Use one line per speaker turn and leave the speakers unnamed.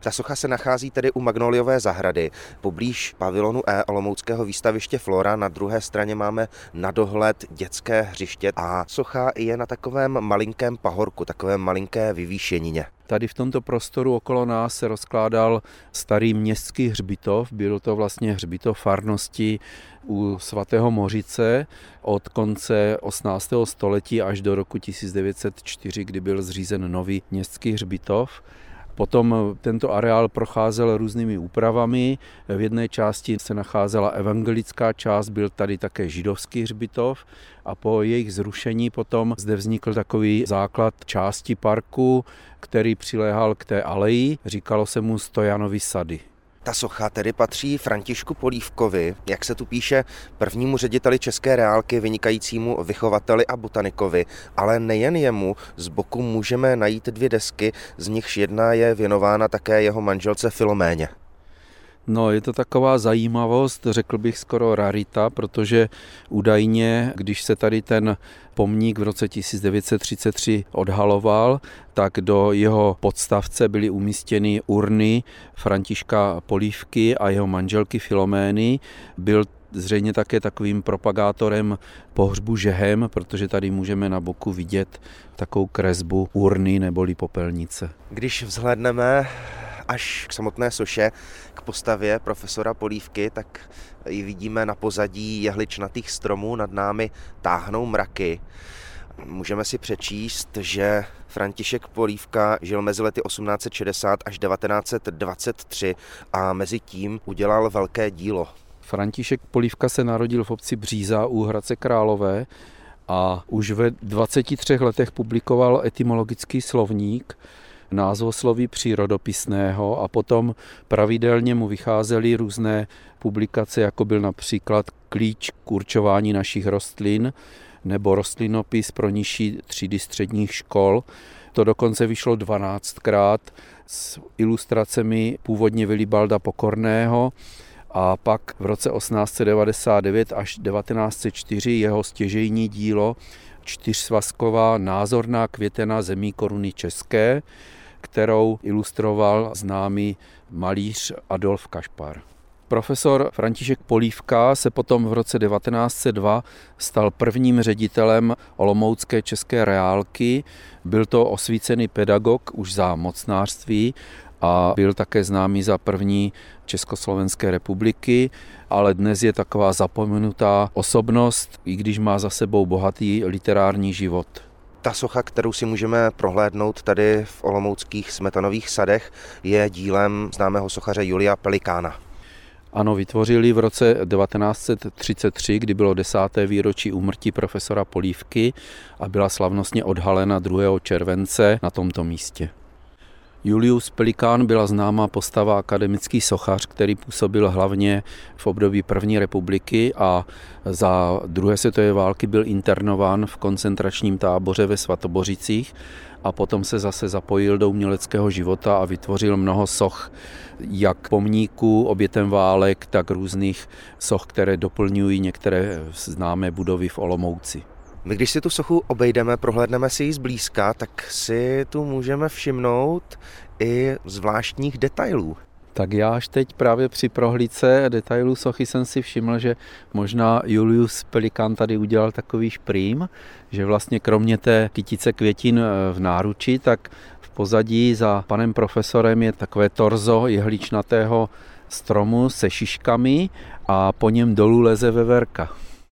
Ta socha se nachází tedy u Magnoliové zahrady, poblíž pavilonu E Olomouckého výstaviště Flora. Na druhé straně máme na dohled dětské hřiště a socha je na takovém malinkém pahorku, takovém malinké vyvýšenině.
Tady v tomto prostoru okolo nás se rozkládal starý městský hřbitov. Byl to vlastně hřbitov farnosti u svatého Mořice od konce 18. století až do roku 1904, kdy byl zřízen nový městský hřbitov. Potom tento areál procházel různými úpravami. V jedné části se nacházela evangelická část, byl tady také židovský hřbitov a po jejich zrušení potom zde vznikl takový základ části parku, který přiléhal k té aleji. Říkalo se mu Stojanovi sady.
Ta socha tedy patří Františku Polívkovi, jak se tu píše, prvnímu řediteli České reálky, vynikajícímu vychovateli a botanikovi, ale nejen jemu, z boku můžeme najít dvě desky, z nichž jedna je věnována také jeho manželce Filoméně.
No, je to taková zajímavost, řekl bych skoro rarita, protože údajně, když se tady ten pomník v roce 1933 odhaloval, tak do jeho podstavce byly umístěny urny Františka Polívky a jeho manželky Filomény. Byl zřejmě také takovým propagátorem pohřbu žehem, protože tady můžeme na boku vidět takovou kresbu urny neboli popelnice.
Když vzhledneme až k samotné soše, k postavě profesora Polívky, tak ji vidíme na pozadí jehličnatých stromů, nad námi táhnou mraky. Můžeme si přečíst, že František Polívka žil mezi lety 1860 až 1923 a mezi tím udělal velké dílo.
František Polívka se narodil v obci Bříza u Hradce Králové a už ve 23 letech publikoval etymologický slovník, názvosloví přírodopisného a potom pravidelně mu vycházely různé publikace, jako byl například klíč k určování našich rostlin nebo rostlinopis pro nižší třídy středních škol. To dokonce vyšlo 12krát s ilustracemi původně Vilibalda Pokorného a pak v roce 1899 až 1904 jeho stěžejní dílo čtyřsvazková názorná květena zemí koruny české, kterou ilustroval známý malíř Adolf Kašpar. Profesor František Polívka se potom v roce 1902 stal prvním ředitelem Olomoucké české reálky. Byl to osvícený pedagog už za mocnářství a byl také známý za první Československé republiky, ale dnes je taková zapomenutá osobnost, i když má za sebou bohatý literární život.
Ta socha, kterou si můžeme prohlédnout tady v Olomouckých smetanových sadech, je dílem známého sochaře Julia Pelikána.
Ano, vytvořili v roce 1933, kdy bylo desáté výročí úmrtí profesora Polívky a byla slavnostně odhalena 2. července na tomto místě. Julius Pelikán byla známá postava akademický sochař, který působil hlavně v období první republiky a za druhé světové války byl internován v koncentračním táboře ve Svatobořicích a potom se zase zapojil do uměleckého života a vytvořil mnoho soch, jak pomníků obětem válek, tak různých soch, které doplňují některé známé budovy v Olomouci.
My když si tu sochu obejdeme, prohlédneme si ji zblízka, tak si tu můžeme všimnout i zvláštních detailů.
Tak já až teď právě při prohlídce detailů sochy jsem si všiml, že možná Julius Pelikán tady udělal takový šprým, že vlastně kromě té kytice květin eh, v náruči, tak v pozadí za panem profesorem je takové torzo jehličnatého stromu se šiškami a po něm dolů leze veverka.